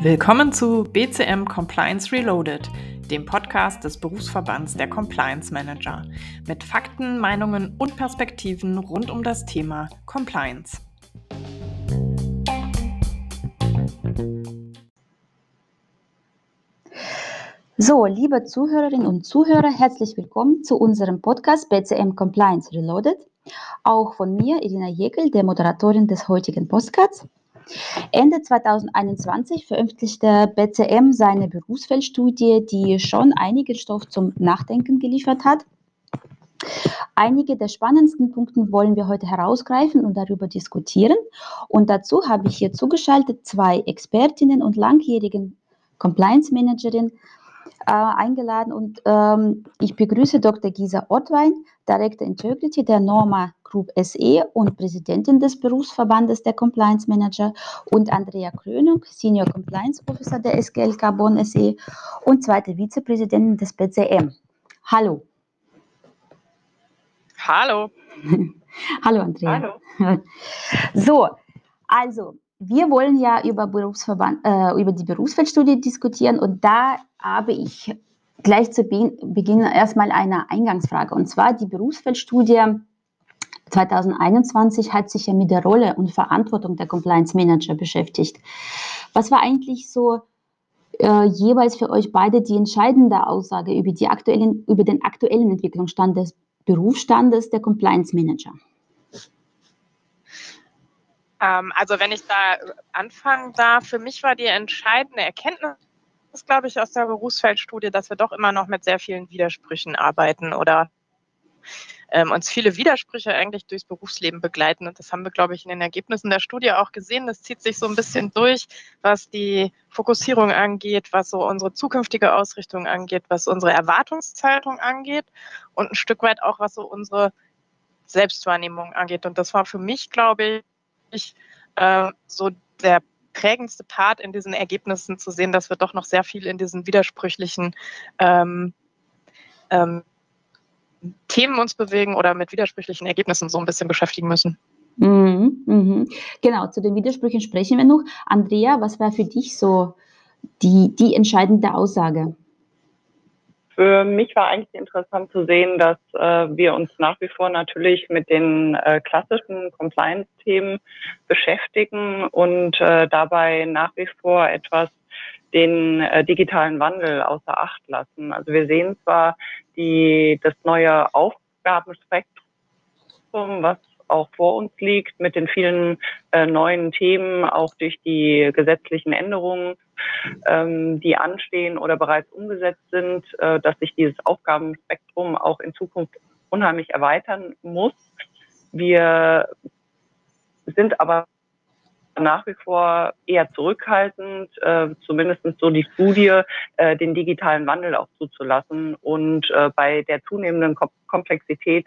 Willkommen zu BCM Compliance Reloaded, dem Podcast des Berufsverbands der Compliance Manager, mit Fakten, Meinungen und Perspektiven rund um das Thema Compliance. So, liebe Zuhörerinnen und Zuhörer, herzlich willkommen zu unserem Podcast BCM Compliance Reloaded. Auch von mir, Irina Jäckel, der Moderatorin des heutigen Podcasts. Ende 2021 veröffentlichte BCM seine Berufsfeldstudie, die schon einigen Stoff zum Nachdenken geliefert hat. Einige der spannendsten Punkte wollen wir heute herausgreifen und darüber diskutieren. Und dazu habe ich hier zugeschaltet zwei Expertinnen und langjährigen Compliance Managerinnen äh, eingeladen. Und ähm, ich begrüße Dr. Gisa Ottwein, Director Integrity der Norma Group SE und Präsidentin des Berufsverbandes der Compliance Manager und Andrea Krönung, Senior Compliance Officer der SGLK Bonn SE und zweite Vizepräsidentin des BCM. Hallo. Hallo. Hallo, Andrea. Hallo. So, also wir wollen ja über, Berufsverband, äh, über die Berufsfeldstudie diskutieren und da habe ich gleich zu Beginn erstmal eine Eingangsfrage. Und zwar die Berufsfeldstudie 2021 hat sich ja mit der Rolle und Verantwortung der Compliance Manager beschäftigt. Was war eigentlich so äh, jeweils für euch beide die entscheidende Aussage über, die aktuellen, über den aktuellen Entwicklungsstand des Berufsstandes der Compliance Manager? Ähm, also wenn ich da anfangen darf, für mich war die entscheidende Erkenntnis, glaube ich, aus der Berufsfeldstudie, dass wir doch immer noch mit sehr vielen Widersprüchen arbeiten oder ähm, uns viele Widersprüche eigentlich durchs Berufsleben begleiten. Und das haben wir, glaube ich, in den Ergebnissen der Studie auch gesehen. Das zieht sich so ein bisschen durch, was die Fokussierung angeht, was so unsere zukünftige Ausrichtung angeht, was unsere Erwartungshaltung angeht und ein Stück weit auch, was so unsere Selbstwahrnehmung angeht. Und das war für mich, glaube ich, äh, so der prägendste Part in diesen Ergebnissen zu sehen, dass wir doch noch sehr viel in diesen widersprüchlichen ähm, ähm, Themen uns bewegen oder mit widersprüchlichen Ergebnissen so ein bisschen beschäftigen müssen. Mhm, mhm. Genau, zu den Widersprüchen sprechen wir noch. Andrea, was war für dich so die, die entscheidende Aussage? Für mich war eigentlich interessant zu sehen, dass äh, wir uns nach wie vor natürlich mit den äh, klassischen Compliance-Themen beschäftigen und äh, dabei nach wie vor etwas den äh, digitalen Wandel außer Acht lassen. Also wir sehen zwar die, das neue Aufgabenspektrum, was auch vor uns liegt, mit den vielen äh, neuen Themen, auch durch die gesetzlichen Änderungen, ähm, die anstehen oder bereits umgesetzt sind, äh, dass sich dieses Aufgabenspektrum auch in Zukunft unheimlich erweitern muss. Wir sind aber nach wie vor eher zurückhaltend, äh, zumindest so die Studie, äh, den digitalen Wandel auch zuzulassen. Und äh, bei der zunehmenden Komplexität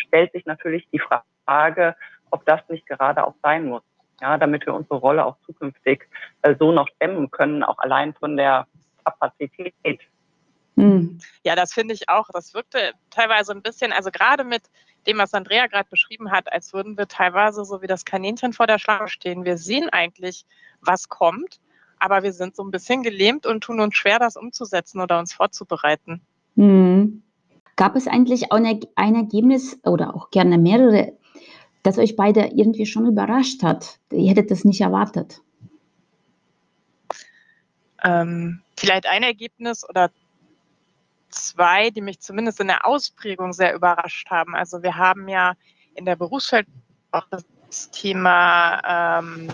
stellt sich natürlich die Frage, ob das nicht gerade auch sein muss, ja, damit wir unsere Rolle auch zukünftig äh, so noch stemmen können, auch allein von der Kapazität. Hm. Ja, das finde ich auch. Das wirkte teilweise ein bisschen, also gerade mit dem, was Andrea gerade beschrieben hat, als würden wir teilweise so wie das Kaninchen vor der Schlange stehen. Wir sehen eigentlich, was kommt, aber wir sind so ein bisschen gelähmt und tun uns schwer, das umzusetzen oder uns vorzubereiten. Mhm. Gab es eigentlich auch ein, ein Ergebnis oder auch gerne mehrere, das euch beide irgendwie schon überrascht hat? Ihr hättet das nicht erwartet. Ähm, vielleicht ein Ergebnis oder zwei, die mich zumindest in der Ausprägung sehr überrascht haben. Also wir haben ja in der Berufswelt auch das Thema ähm,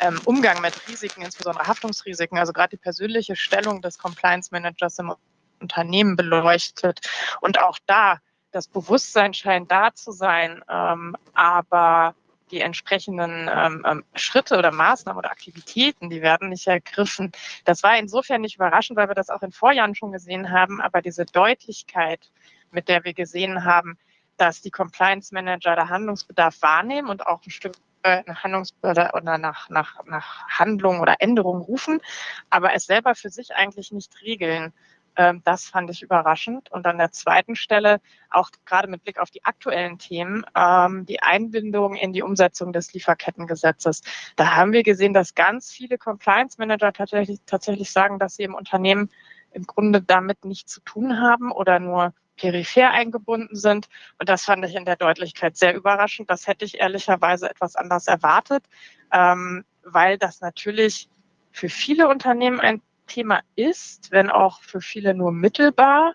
ähm, Umgang mit Risiken, insbesondere Haftungsrisiken, also gerade die persönliche Stellung des Compliance Managers im Unternehmen beleuchtet. Und auch da, das Bewusstsein scheint da zu sein, ähm, aber die entsprechenden ähm, ähm, Schritte oder Maßnahmen oder Aktivitäten, die werden nicht ergriffen. Das war insofern nicht überraschend, weil wir das auch in Vorjahren schon gesehen haben, aber diese Deutlichkeit, mit der wir gesehen haben, dass die Compliance Manager da Handlungsbedarf wahrnehmen und auch ein Stück nach Handlungsbilder oder nach, nach, nach Handlung oder Änderung rufen, aber es selber für sich eigentlich nicht regeln. Ähm, das fand ich überraschend. Und an der zweiten Stelle, auch gerade mit Blick auf die aktuellen Themen, ähm, die Einbindung in die Umsetzung des Lieferkettengesetzes. Da haben wir gesehen, dass ganz viele Compliance Manager tatsächlich, tatsächlich sagen, dass sie im Unternehmen im Grunde damit nichts zu tun haben oder nur peripher eingebunden sind. Und das fand ich in der Deutlichkeit sehr überraschend. Das hätte ich ehrlicherweise etwas anders erwartet, ähm, weil das natürlich für viele Unternehmen ein Thema ist, wenn auch für viele nur mittelbar,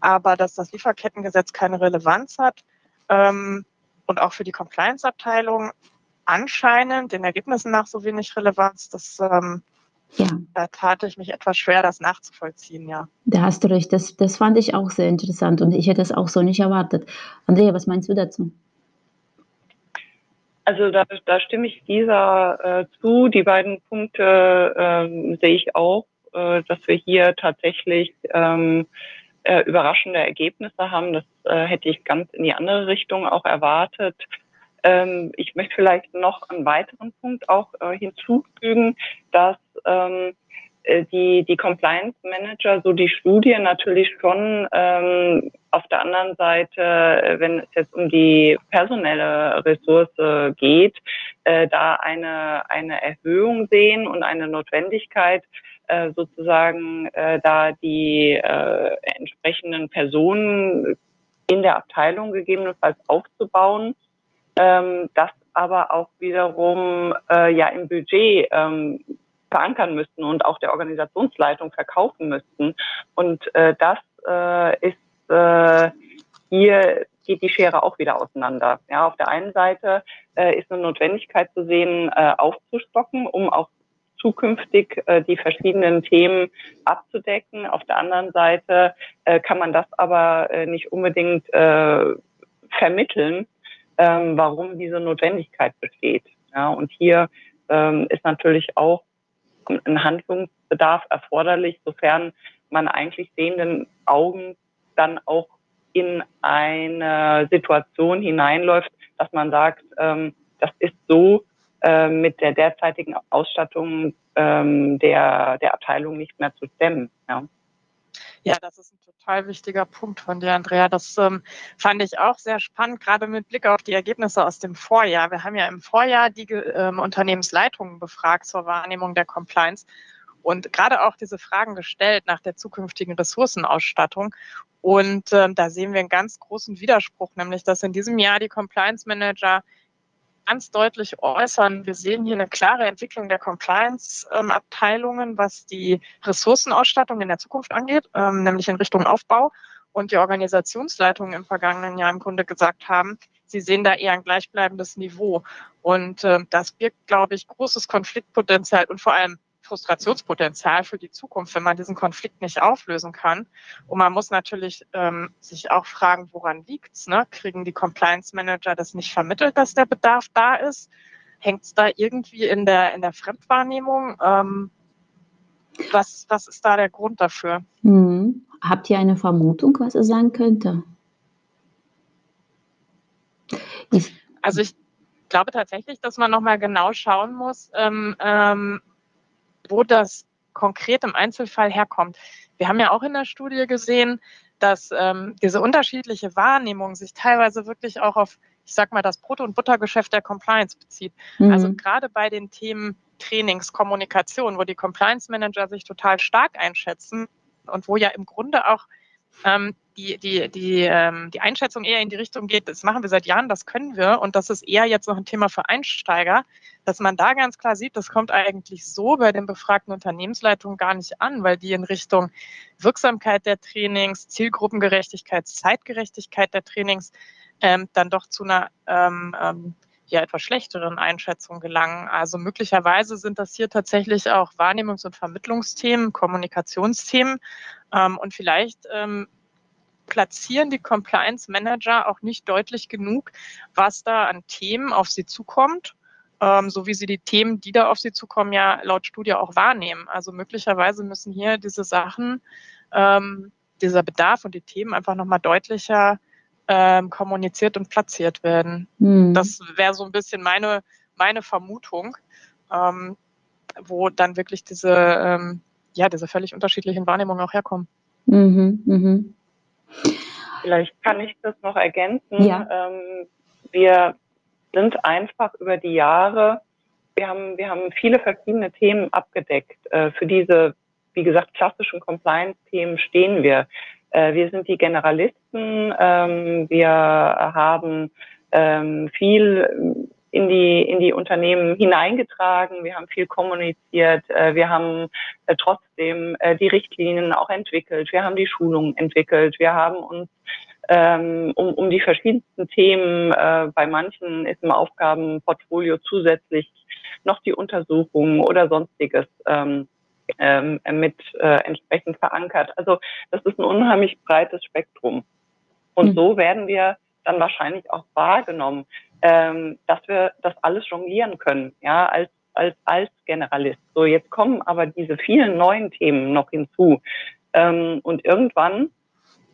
aber dass das Lieferkettengesetz keine Relevanz hat ähm, und auch für die Compliance-Abteilung anscheinend den Ergebnissen nach so wenig Relevanz, das ähm, ja. Da tat ich mich etwas schwer, das nachzuvollziehen, ja. Da hast du recht, das, das fand ich auch sehr interessant und ich hätte es auch so nicht erwartet. Andrea, was meinst du dazu? Also da, da stimme ich dieser äh, zu. Die beiden Punkte äh, sehe ich auch, äh, dass wir hier tatsächlich ähm, äh, überraschende Ergebnisse haben. Das äh, hätte ich ganz in die andere Richtung auch erwartet. Ähm, ich möchte vielleicht noch einen weiteren Punkt auch äh, hinzufügen, dass ähm, äh, die, die Compliance Manager, so die Studie natürlich schon ähm, auf der anderen Seite, äh, wenn es jetzt um die personelle Ressource geht, äh, da eine, eine Erhöhung sehen und eine Notwendigkeit, äh, sozusagen äh, da die äh, entsprechenden Personen in der Abteilung gegebenenfalls aufzubauen ähm, das aber auch wiederum äh, ja im Budget ähm, verankern müssten und auch der Organisationsleitung verkaufen müssten. Und äh, das äh, ist äh, hier geht die Schere auch wieder auseinander. Ja, auf der einen Seite äh, ist eine Notwendigkeit zu sehen, äh, aufzustocken, um auch zukünftig äh, die verschiedenen Themen abzudecken. Auf der anderen Seite äh, kann man das aber äh, nicht unbedingt äh, vermitteln, ähm, warum diese Notwendigkeit besteht. Ja, und hier ähm, ist natürlich auch ein Handlungsbedarf erforderlich, sofern man eigentlich sehenden Augen dann auch in eine Situation hineinläuft, dass man sagt, ähm, das ist so äh, mit der derzeitigen Ausstattung ähm, der, der Abteilung nicht mehr zu stemmen. Ja. Ja, das ist ein total wichtiger Punkt von dir, Andrea. Das ähm, fand ich auch sehr spannend, gerade mit Blick auf die Ergebnisse aus dem Vorjahr. Wir haben ja im Vorjahr die ähm, Unternehmensleitungen befragt zur Wahrnehmung der Compliance und gerade auch diese Fragen gestellt nach der zukünftigen Ressourcenausstattung. Und ähm, da sehen wir einen ganz großen Widerspruch, nämlich dass in diesem Jahr die Compliance Manager ganz deutlich äußern. Wir sehen hier eine klare Entwicklung der Compliance-Abteilungen, was die Ressourcenausstattung in der Zukunft angeht, ähm, nämlich in Richtung Aufbau. Und die Organisationsleitungen im vergangenen Jahr im Grunde gesagt haben, sie sehen da eher ein gleichbleibendes Niveau. Und äh, das birgt, glaube ich, großes Konfliktpotenzial und vor allem Frustrationspotenzial für die Zukunft, wenn man diesen Konflikt nicht auflösen kann. Und man muss natürlich ähm, sich auch fragen, woran liegt's? Ne? Kriegen die Compliance Manager das nicht vermittelt, dass der Bedarf da ist? Hängt es da irgendwie in der, in der Fremdwahrnehmung? Ähm, was, was ist da der Grund dafür? Hm. Habt ihr eine Vermutung, was es sein könnte? Ich also ich glaube tatsächlich, dass man nochmal genau schauen muss, ähm, ähm, wo das konkret im Einzelfall herkommt. Wir haben ja auch in der Studie gesehen, dass ähm, diese unterschiedliche Wahrnehmung sich teilweise wirklich auch auf, ich sag mal, das Brot- und Buttergeschäft der Compliance bezieht. Mhm. Also gerade bei den Themen Trainings, Kommunikation, wo die Compliance Manager sich total stark einschätzen und wo ja im Grunde auch ähm, die, die, die, ähm, die Einschätzung eher in die Richtung geht, das machen wir seit Jahren, das können wir und das ist eher jetzt noch ein Thema für Einsteiger, dass man da ganz klar sieht, das kommt eigentlich so bei den befragten Unternehmensleitungen gar nicht an, weil die in Richtung Wirksamkeit der Trainings, Zielgruppengerechtigkeit, Zeitgerechtigkeit der Trainings ähm, dann doch zu einer ähm, ähm, ja etwas schlechteren Einschätzung gelangen. Also möglicherweise sind das hier tatsächlich auch Wahrnehmungs- und Vermittlungsthemen, Kommunikationsthemen ähm, und vielleicht ähm, platzieren die Compliance Manager auch nicht deutlich genug, was da an Themen auf sie zukommt, ähm, so wie sie die Themen, die da auf sie zukommen, ja laut Studie auch wahrnehmen. Also möglicherweise müssen hier diese Sachen, ähm, dieser Bedarf und die Themen einfach nochmal deutlicher ähm, kommuniziert und platziert werden. Mhm. Das wäre so ein bisschen meine, meine Vermutung, ähm, wo dann wirklich diese, ähm, ja, diese völlig unterschiedlichen Wahrnehmungen auch herkommen. Mhm, mhm. Vielleicht kann ich das noch ergänzen. Ja. Ähm, wir sind einfach über die Jahre, wir haben, wir haben viele verschiedene Themen abgedeckt. Äh, für diese, wie gesagt, klassischen Compliance-Themen stehen wir. Äh, wir sind die Generalisten. Ähm, wir haben ähm, viel in die, in die Unternehmen hineingetragen. Wir haben viel kommuniziert. Äh, wir haben äh, trotzdem äh, die Richtlinien auch entwickelt. Wir haben die Schulungen entwickelt. Wir haben uns ähm, um, um die verschiedensten Themen, bei manchen ist im Aufgabenportfolio zusätzlich noch die Untersuchungen oder sonstiges ähm, ähm, mit entsprechend verankert. Also das ist ein unheimlich breites Spektrum. Und mhm. so werden wir dann wahrscheinlich auch wahrgenommen ähm, dass wir das alles jonglieren können, ja, als, als, als Generalist. So, jetzt kommen aber diese vielen neuen Themen noch hinzu. Ähm, und irgendwann,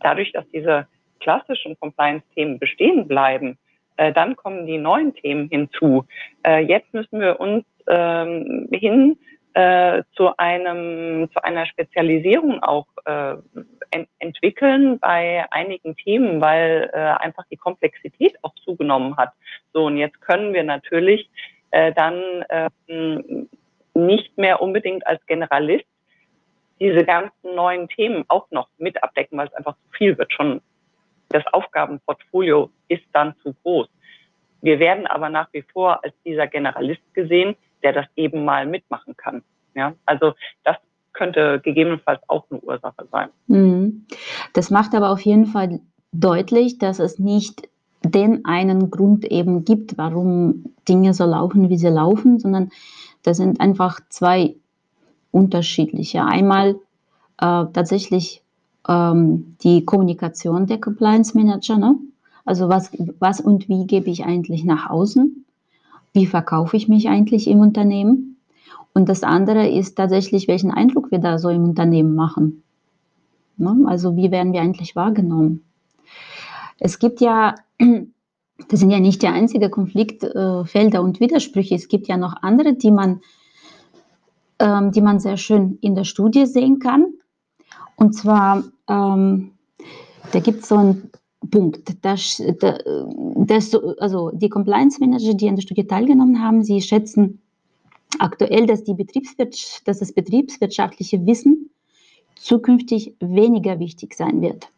dadurch, dass diese klassischen Compliance-Themen bestehen bleiben, äh, dann kommen die neuen Themen hinzu. Äh, jetzt müssen wir uns ähm, hin äh, zu einem zu einer Spezialisierung auch äh, ent entwickeln bei einigen Themen, weil äh, einfach die Komplexität auch zugenommen hat. So und jetzt können wir natürlich äh, dann äh, nicht mehr unbedingt als Generalist diese ganzen neuen Themen auch noch mit abdecken, weil es einfach zu viel wird. Schon das Aufgabenportfolio ist dann zu groß. Wir werden aber nach wie vor als dieser Generalist gesehen, der das eben mal mitmachen kann. Ja, also das könnte gegebenenfalls auch eine Ursache sein. Mhm. Das macht aber auf jeden Fall deutlich, dass es nicht den einen Grund eben gibt, warum Dinge so laufen, wie sie laufen, sondern das sind einfach zwei unterschiedliche. Einmal äh, tatsächlich ähm, die Kommunikation der Compliance Manager, ne? also was, was und wie gebe ich eigentlich nach außen, wie verkaufe ich mich eigentlich im Unternehmen und das andere ist tatsächlich, welchen Eindruck wir da so im Unternehmen machen. Ne? Also wie werden wir eigentlich wahrgenommen? Es gibt ja, das sind ja nicht die einzigen Konfliktfelder und Widersprüche, es gibt ja noch andere, die man, ähm, die man sehr schön in der Studie sehen kann. Und zwar, ähm, da gibt es so einen Punkt, dass, dass, also die Compliance Manager, die an der Studie teilgenommen haben, sie schätzen aktuell, dass, die Betriebswirtschaft, dass das betriebswirtschaftliche Wissen zukünftig weniger wichtig sein wird.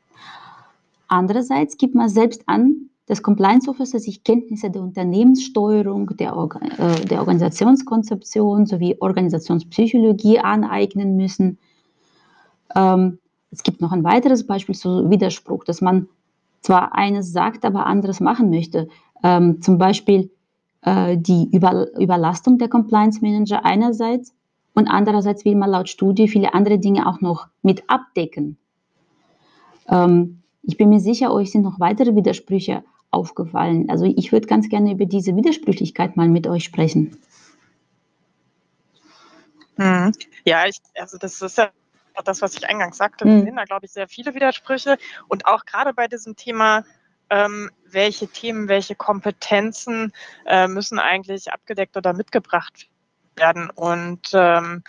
Andererseits gibt man selbst an, dass Compliance Officer sich Kenntnisse der Unternehmenssteuerung, der, Organ äh, der Organisationskonzeption sowie Organisationspsychologie aneignen müssen. Ähm, es gibt noch ein weiteres Beispiel zu Widerspruch, dass man zwar eines sagt, aber anderes machen möchte. Ähm, zum Beispiel äh, die Über Überlastung der Compliance Manager einerseits und andererseits will man laut Studie viele andere Dinge auch noch mit abdecken. Ähm, ich bin mir sicher, euch sind noch weitere Widersprüche aufgefallen. Also ich würde ganz gerne über diese Widersprüchlichkeit mal mit euch sprechen. Hm. Ja, ich, also das ist ja das, was ich eingangs sagte. Wir hm. sehen da, glaube ich, sehr viele Widersprüche. Und auch gerade bei diesem Thema ähm, welche Themen, welche Kompetenzen äh, müssen eigentlich abgedeckt oder mitgebracht werden. Und ähm,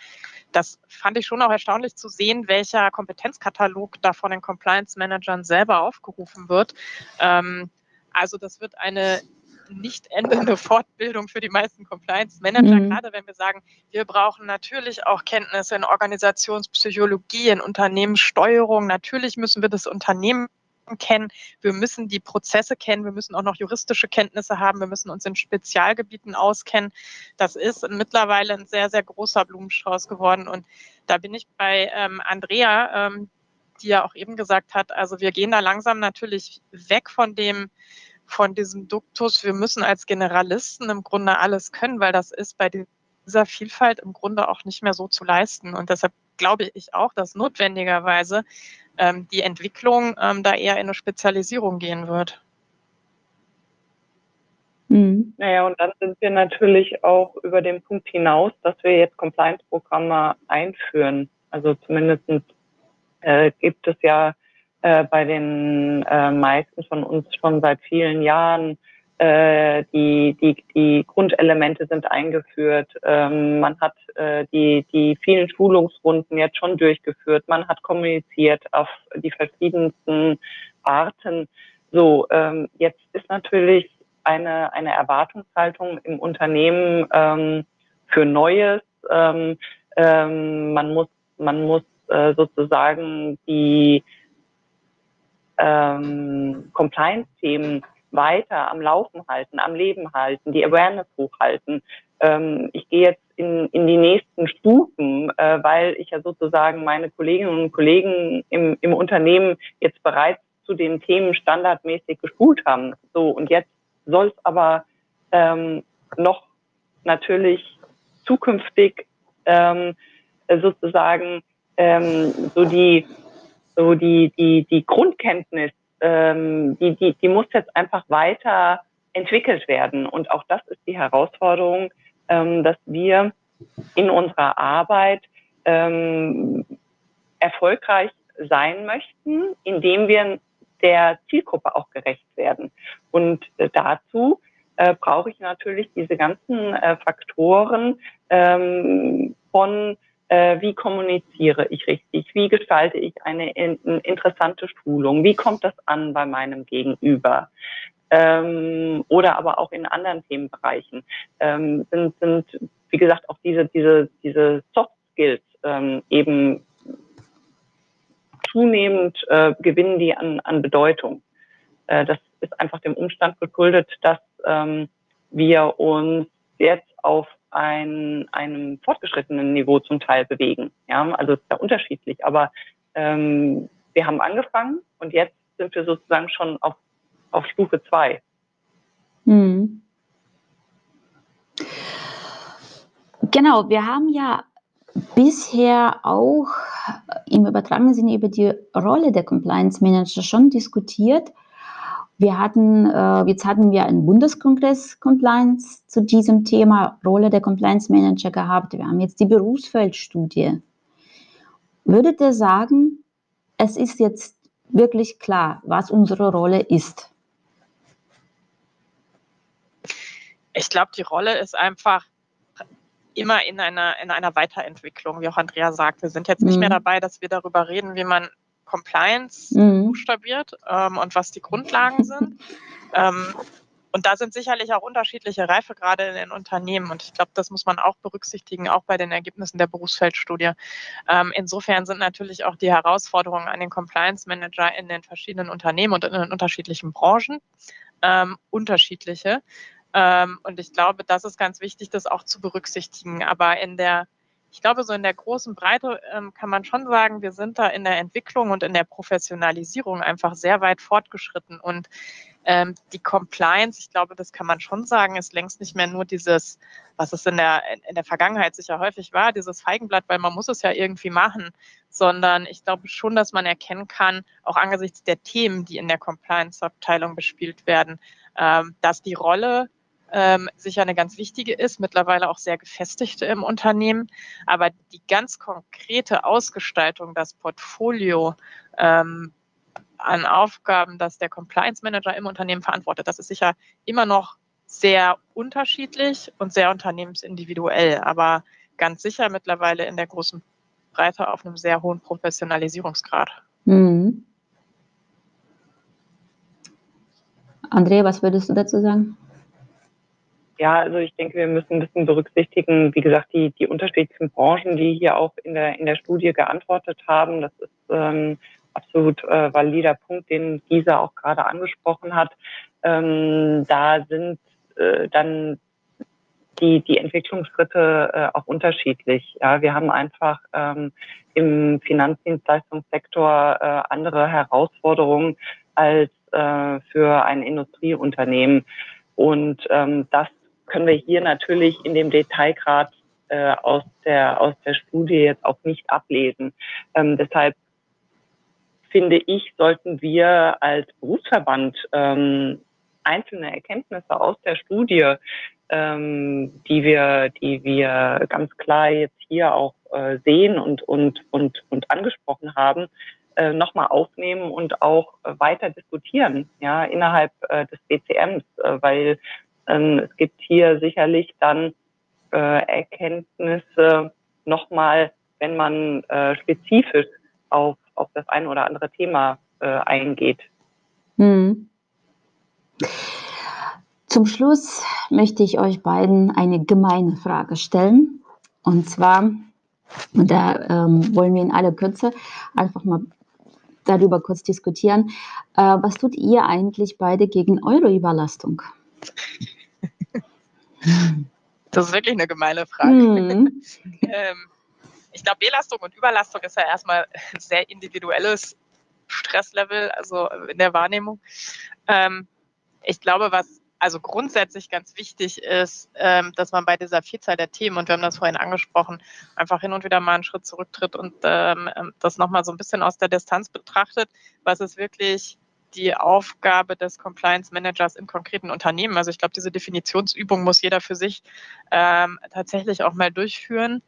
das fand ich schon auch erstaunlich zu sehen, welcher Kompetenzkatalog da von den Compliance-Managern selber aufgerufen wird. Ähm, also das wird eine nicht endende Fortbildung für die meisten Compliance-Manager, mhm. gerade wenn wir sagen, wir brauchen natürlich auch Kenntnisse in Organisationspsychologie, in Unternehmenssteuerung. Natürlich müssen wir das Unternehmen kennen, wir müssen die Prozesse kennen, wir müssen auch noch juristische Kenntnisse haben, wir müssen uns in Spezialgebieten auskennen. Das ist mittlerweile ein sehr, sehr großer Blumenstrauß geworden. Und da bin ich bei ähm, Andrea, ähm, die ja auch eben gesagt hat, also wir gehen da langsam natürlich weg von dem, von diesem Duktus, wir müssen als Generalisten im Grunde alles können, weil das ist bei dieser Vielfalt im Grunde auch nicht mehr so zu leisten. Und deshalb glaube ich auch, dass notwendigerweise ähm, die Entwicklung ähm, da eher in eine Spezialisierung gehen wird. Mhm. Naja, und dann sind wir natürlich auch über den Punkt hinaus, dass wir jetzt Compliance-Programme einführen. Also zumindest äh, gibt es ja äh, bei den äh, meisten von uns schon seit vielen Jahren äh, die, die, die Grundelemente sind eingeführt. Ähm, man hat äh, die, die vielen Schulungsrunden jetzt schon durchgeführt. Man hat kommuniziert auf die verschiedensten Arten. So, ähm, jetzt ist natürlich eine, eine Erwartungshaltung im Unternehmen ähm, für Neues. Ähm, ähm, man muss, man muss äh, sozusagen die ähm, Compliance-Themen weiter am Laufen halten, am Leben halten, die Awareness hochhalten. Ähm, ich gehe jetzt in, in die nächsten Stufen, äh, weil ich ja sozusagen meine Kolleginnen und Kollegen im, im Unternehmen jetzt bereits zu den Themen standardmäßig geschult haben. So, und jetzt soll es aber ähm, noch natürlich zukünftig ähm, sozusagen ähm, so die so die die die Grundkenntnis ähm, die, die, die muss jetzt einfach weiter entwickelt werden. Und auch das ist die Herausforderung, ähm, dass wir in unserer Arbeit ähm, erfolgreich sein möchten, indem wir der Zielgruppe auch gerecht werden. Und äh, dazu äh, brauche ich natürlich diese ganzen äh, Faktoren ähm, von äh, wie kommuniziere ich richtig, wie gestalte ich eine in, interessante Schulung, wie kommt das an bei meinem Gegenüber. Ähm, oder aber auch in anderen Themenbereichen ähm, sind, sind, wie gesagt, auch diese, diese, diese Soft Skills ähm, eben zunehmend äh, gewinnen die an, an Bedeutung. Äh, das ist einfach dem Umstand geschuldet, dass ähm, wir uns jetzt auf ein, einem fortgeschrittenen Niveau zum Teil bewegen. Ja, also es ist ja unterschiedlich, aber ähm, wir haben angefangen und jetzt sind wir sozusagen schon auf, auf Stufe zwei. Hm. Genau, wir haben ja bisher auch im übertragenen Sinne über die Rolle der Compliance Manager schon diskutiert. Wir hatten, äh, jetzt hatten wir einen Bundeskongress Compliance zu diesem Thema, Rolle der Compliance Manager gehabt. Wir haben jetzt die Berufsfeldstudie. Würdet ihr sagen, es ist jetzt wirklich klar, was unsere Rolle ist? Ich glaube, die Rolle ist einfach immer in einer, in einer Weiterentwicklung, wie auch Andrea sagt. Wir sind jetzt nicht mhm. mehr dabei, dass wir darüber reden, wie man Compliance mhm. buchstabiert ähm, und was die Grundlagen sind. ähm, und da sind sicherlich auch unterschiedliche Reife gerade in den Unternehmen. Und ich glaube, das muss man auch berücksichtigen, auch bei den Ergebnissen der Berufsfeldstudie. Ähm, insofern sind natürlich auch die Herausforderungen an den Compliance Manager in den verschiedenen Unternehmen und in den unterschiedlichen Branchen ähm, unterschiedliche. Ähm, und ich glaube, das ist ganz wichtig, das auch zu berücksichtigen. Aber in der ich glaube, so in der großen Breite ähm, kann man schon sagen, wir sind da in der Entwicklung und in der Professionalisierung einfach sehr weit fortgeschritten. Und ähm, die Compliance, ich glaube, das kann man schon sagen, ist längst nicht mehr nur dieses, was es in der, in der Vergangenheit sicher häufig war, dieses Feigenblatt, weil man muss es ja irgendwie machen, sondern ich glaube schon, dass man erkennen kann, auch angesichts der Themen, die in der Compliance-Abteilung bespielt werden, ähm, dass die Rolle ähm, sicher eine ganz wichtige ist, mittlerweile auch sehr gefestigte im Unternehmen. Aber die ganz konkrete Ausgestaltung, das Portfolio ähm, an Aufgaben, das der Compliance Manager im Unternehmen verantwortet, das ist sicher immer noch sehr unterschiedlich und sehr unternehmensindividuell, aber ganz sicher mittlerweile in der großen Breite auf einem sehr hohen Professionalisierungsgrad. Mhm. Andrea, was würdest du dazu sagen? Ja, also ich denke, wir müssen ein bisschen berücksichtigen, wie gesagt, die, die unterschiedlichen Branchen, die hier auch in der, in der Studie geantwortet haben. Das ist ähm, absolut äh, valider Punkt, den Gisa auch gerade angesprochen hat. Ähm, da sind äh, dann die, die Entwicklungsschritte äh, auch unterschiedlich. Ja, wir haben einfach ähm, im Finanzdienstleistungssektor äh, andere Herausforderungen als äh, für ein Industrieunternehmen. Und ähm, das können wir hier natürlich in dem Detailgrad äh, aus, der, aus der Studie jetzt auch nicht ablesen. Ähm, deshalb finde ich, sollten wir als Berufsverband ähm, einzelne Erkenntnisse aus der Studie, ähm, die wir, die wir ganz klar jetzt hier auch äh, sehen und, und, und, und angesprochen haben, äh, nochmal aufnehmen und auch weiter diskutieren, ja, innerhalb äh, des BCMs, äh, weil ähm, es gibt hier sicherlich dann äh, Erkenntnisse nochmal, wenn man äh, spezifisch auf, auf das eine oder andere Thema äh, eingeht. Hm. Zum Schluss möchte ich euch beiden eine gemeine Frage stellen. Und zwar, und da ähm, wollen wir in aller Kürze einfach mal darüber kurz diskutieren. Äh, was tut ihr eigentlich beide gegen eure Überlastung? Das ist wirklich eine gemeine Frage. Mhm. ähm, ich glaube, Belastung und Überlastung ist ja erstmal ein sehr individuelles Stresslevel, also in der Wahrnehmung. Ähm, ich glaube, was also grundsätzlich ganz wichtig ist, ähm, dass man bei dieser Vielzahl der Themen, und wir haben das vorhin angesprochen, einfach hin und wieder mal einen Schritt zurücktritt und ähm, das nochmal so ein bisschen aus der Distanz betrachtet, was ist wirklich die Aufgabe des Compliance Managers im konkreten Unternehmen. Also ich glaube, diese Definitionsübung muss jeder für sich ähm, tatsächlich auch mal durchführen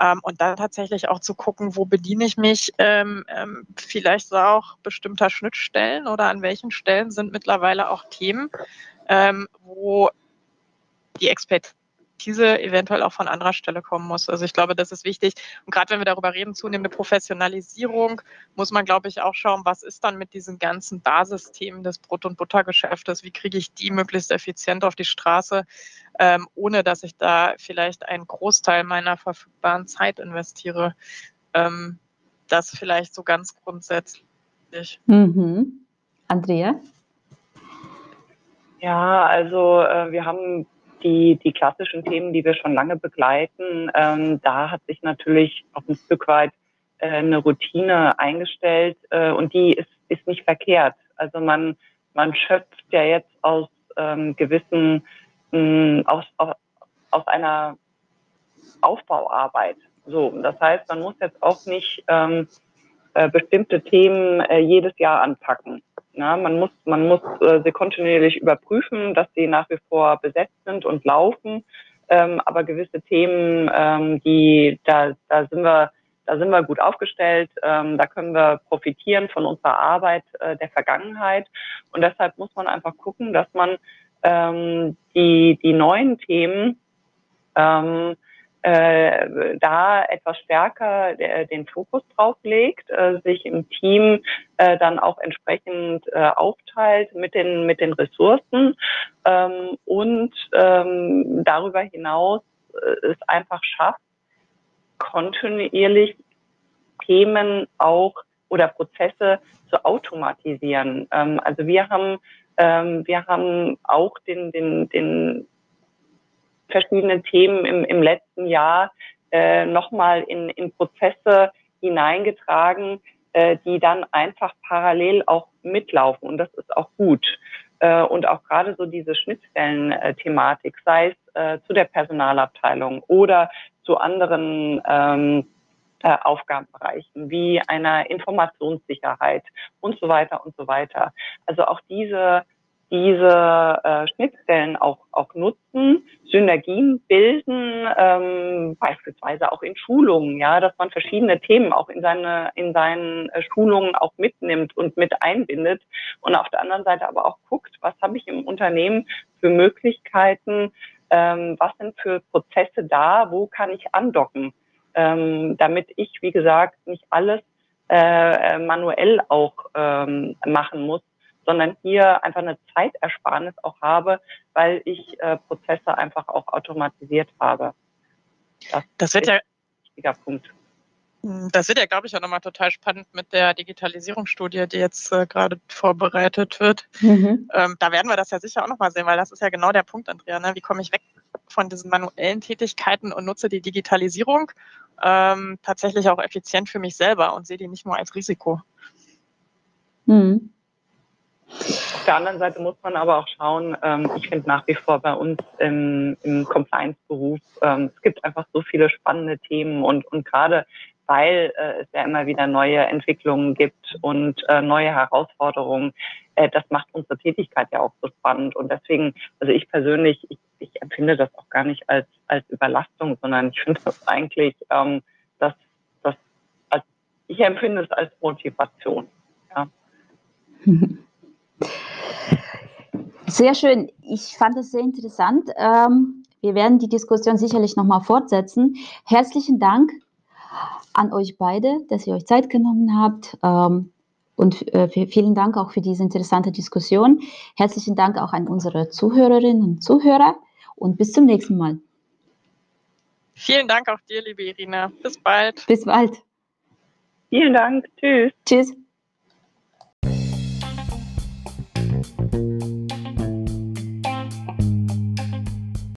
ähm, und dann tatsächlich auch zu gucken, wo bediene ich mich ähm, ähm vielleicht auch bestimmter Schnittstellen oder an welchen Stellen sind mittlerweile auch Themen, ähm, wo die Expertise Expertise eventuell auch von anderer Stelle kommen muss. Also ich glaube, das ist wichtig. Und gerade wenn wir darüber reden, zunehmende Professionalisierung, muss man, glaube ich, auch schauen, was ist dann mit diesen ganzen Basisthemen des Brot- und Buttergeschäftes? Wie kriege ich die möglichst effizient auf die Straße, ähm, ohne dass ich da vielleicht einen Großteil meiner verfügbaren Zeit investiere? Ähm, das vielleicht so ganz grundsätzlich. Mhm. Andrea? Ja, also äh, wir haben die, die klassischen Themen, die wir schon lange begleiten, ähm, da hat sich natürlich auch ein Stück weit äh, eine Routine eingestellt äh, und die ist, ist nicht verkehrt. Also man, man schöpft ja jetzt aus ähm, gewissen, mh, aus, aus, aus einer Aufbauarbeit. So, das heißt, man muss jetzt auch nicht ähm, äh, bestimmte Themen äh, jedes Jahr anpacken. Ja, man muss, man muss äh, sie kontinuierlich überprüfen, dass sie nach wie vor besetzt sind und laufen. Ähm, aber gewisse Themen, ähm, die da, da sind wir, da sind wir gut aufgestellt. Ähm, da können wir profitieren von unserer Arbeit äh, der Vergangenheit. Und deshalb muss man einfach gucken, dass man ähm, die, die neuen Themen ähm, äh, da etwas stärker äh, den Fokus drauf legt, äh, sich im Team äh, dann auch entsprechend äh, aufteilt mit den mit den Ressourcen ähm, und ähm, darüber hinaus äh, es einfach schafft, kontinuierlich Themen auch oder Prozesse zu automatisieren. Ähm, also wir haben ähm, wir haben auch den den den verschiedene Themen im, im letzten Jahr äh, nochmal in, in Prozesse hineingetragen, äh, die dann einfach parallel auch mitlaufen. Und das ist auch gut. Äh, und auch gerade so diese Schnittstellen-Thematik, sei es äh, zu der Personalabteilung oder zu anderen ähm, äh, Aufgabenbereichen wie einer Informationssicherheit und so weiter und so weiter. Also auch diese diese äh, Schnittstellen auch, auch nutzen, Synergien bilden, ähm, beispielsweise auch in Schulungen, ja, dass man verschiedene Themen auch in seine in seinen äh, Schulungen auch mitnimmt und mit einbindet und auf der anderen Seite aber auch guckt, was habe ich im Unternehmen für Möglichkeiten, ähm, was sind für Prozesse da, wo kann ich andocken, ähm, damit ich, wie gesagt, nicht alles äh, äh manuell auch ähm, machen muss, sondern hier einfach eine Zeitersparnis auch habe, weil ich äh, Prozesse einfach auch automatisiert habe. Das, das wird ja ein wichtiger Punkt. Hm, das wird ja, glaube ich, auch nochmal total spannend mit der Digitalisierungsstudie, die jetzt äh, gerade vorbereitet wird. Mhm. Ähm, da werden wir das ja sicher auch nochmal sehen, weil das ist ja genau der Punkt, Andrea. Ne? Wie komme ich weg von diesen manuellen Tätigkeiten und nutze die Digitalisierung ähm, tatsächlich auch effizient für mich selber und sehe die nicht nur als Risiko. Mhm. Auf der anderen Seite muss man aber auch schauen, ähm, ich finde nach wie vor bei uns im, im Compliance-Beruf, ähm, es gibt einfach so viele spannende Themen und, und gerade weil äh, es ja immer wieder neue Entwicklungen gibt und äh, neue Herausforderungen, äh, das macht unsere Tätigkeit ja auch so spannend. Und deswegen, also ich persönlich, ich, ich empfinde das auch gar nicht als, als Überlastung, sondern ich finde das eigentlich, ähm, dass das als ich empfinde es als Motivation. Ja. Sehr schön. Ich fand es sehr interessant. Ähm, wir werden die Diskussion sicherlich nochmal fortsetzen. Herzlichen Dank an euch beide, dass ihr euch Zeit genommen habt. Ähm, und äh, vielen Dank auch für diese interessante Diskussion. Herzlichen Dank auch an unsere Zuhörerinnen und Zuhörer und bis zum nächsten Mal. Vielen Dank auch dir, liebe Irina. Bis bald. Bis bald. Vielen Dank. Tschüss. Tschüss.